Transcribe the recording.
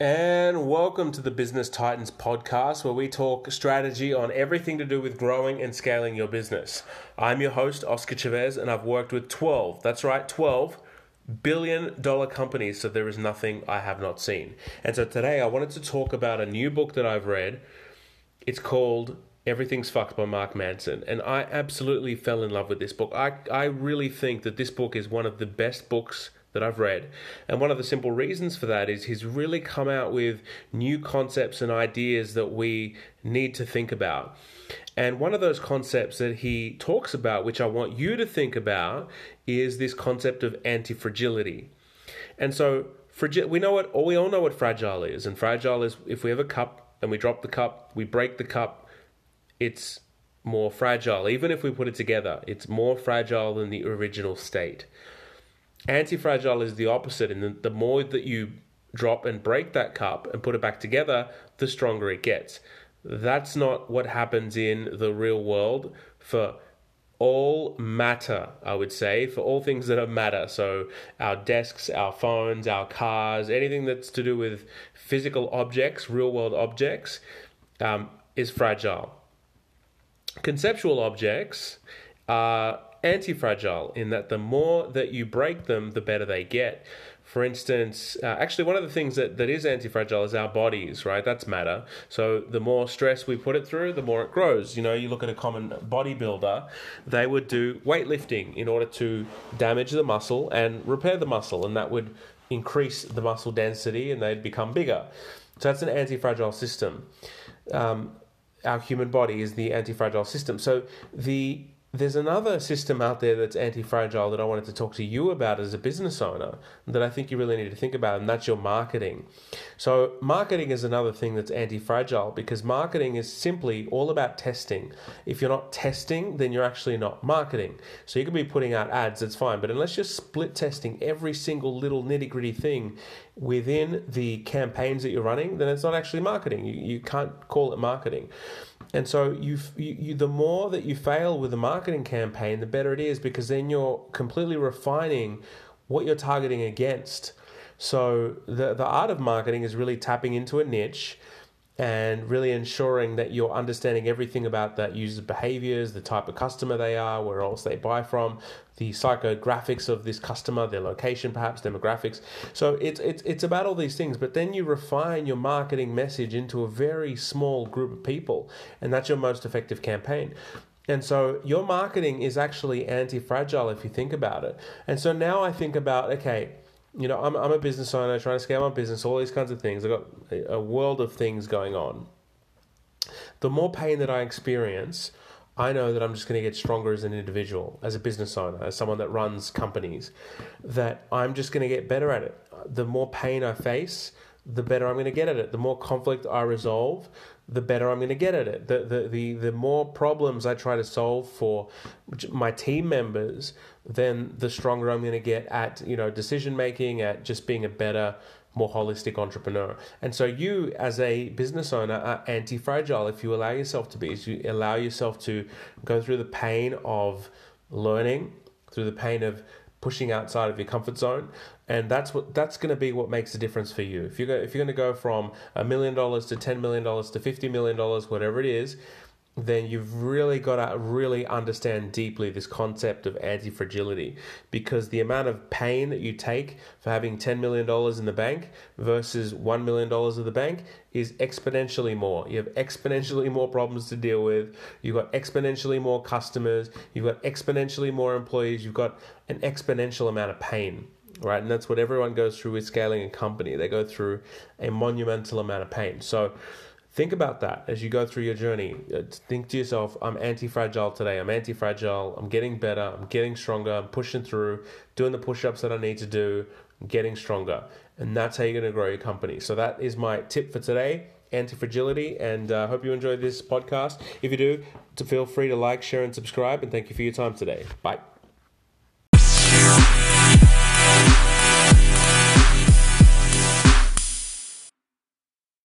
And welcome to the Business Titans podcast, where we talk strategy on everything to do with growing and scaling your business. I'm your host, Oscar Chavez, and I've worked with 12, that's right, 12 billion dollar companies, so there is nothing I have not seen. And so today I wanted to talk about a new book that I've read. It's called Everything's Fucked by Mark Manson. And I absolutely fell in love with this book. I, I really think that this book is one of the best books that I've read. And one of the simple reasons for that is he's really come out with new concepts and ideas that we need to think about. And one of those concepts that he talks about, which I want you to think about, is this concept of anti fragility. And so, fragile, we know what, or we all know what fragile is. And fragile is if we have a cup and we drop the cup, we break the cup, it's more fragile. Even if we put it together, it's more fragile than the original state. Anti-fragile is the opposite, and the, more that you drop and break that cup and put it back together, the stronger it gets. That's not what happens in the real world for all matter, I would say, for all things that are matter. So, our desks, our phones, our cars, anything that's to do with physical objects, real world objects, um, is fragile. Conceptual objects are anti-fragile in that the more that you break them, the better they get. For instance, uh, actually, one of the things that, that is anti-fragile is our bodies, right? That's matter. So the more stress we put it through, the more it grows. You know, you look at a common bodybuilder, they would do weightlifting in order to damage the muscle and repair the muscle, and that would increase the muscle density and they'd become bigger. So that's an anti-fragile system. Um, our human body is the anti-fragile system. So the there's another system out there that's anti-fragile that I wanted to talk to you about as a business owner that I think you really need to think about, and that's your marketing. So, marketing is another thing that's anti-fragile because marketing is simply all about testing. If you're not testing, then you're actually not marketing. So you can be putting out ads, that's fine, but unless you're split testing every single little nitty-gritty thing within the campaigns that you're running, then it's not actually marketing. You, you can't call it marketing. And so you, you, the more that you fail with a marketing campaign, the better it is because then you're completely refining what you're targeting against. So the the art of marketing is really tapping into a niche and really ensuring that you're understanding everything about that user's behaviors, the type of customer they are, where else they buy from, the psychographics of this customer, their location, perhaps demographics. So it's it's it's about all these things, but then you refine your marketing message into a very small group of people, and that's your most effective campaign. And so your marketing is actually anti-fragile if you think about it. And so now I think about okay, you know, I'm, I'm a business owner trying to scale my business, all these kinds of things. I've got a world of things going on. The more pain that I experience, I know that I'm just going to get stronger as an individual, as a business owner, as someone that runs companies, that I'm just going to get better at it. The more pain I face, the better I'm going to get at it. The more conflict I resolve, the better I'm going to get at it. The, the, the, the more problems I try to solve for my team members, then the stronger I'm going to get at, you know, decision making, at just being a better, more holistic entrepreneur. And so you as a business owner are anti-fragile if you allow yourself to be, if you allow yourself to go through the pain of learning, through the pain of pushing outside of your comfort zone and that's what that's going to be what makes the difference for you. If you go if you're going to go from a million dollars to 10 million dollars to 50 million dollars whatever it is then you've really got to really understand deeply this concept of anti fragility because the amount of pain that you take for having $10 million in the bank versus $1 million in the bank is exponentially more. You have exponentially more problems to deal with, you've got exponentially more customers, you've got exponentially more employees, you've got an exponential amount of pain. Right, and that's what everyone goes through with scaling a company. They go through a monumental amount of pain. So, Think about that as you go through your journey. Uh, think to yourself, I'm anti fragile today. I'm anti fragile. I'm getting better. I'm getting stronger. I'm pushing through, doing the push ups that I need to do, getting stronger. And that's how you're going to grow your company. So, that is my tip for today anti fragility. And I uh, hope you enjoyed this podcast. If you do, feel free to like, share, and subscribe. And thank you for your time today. Bye.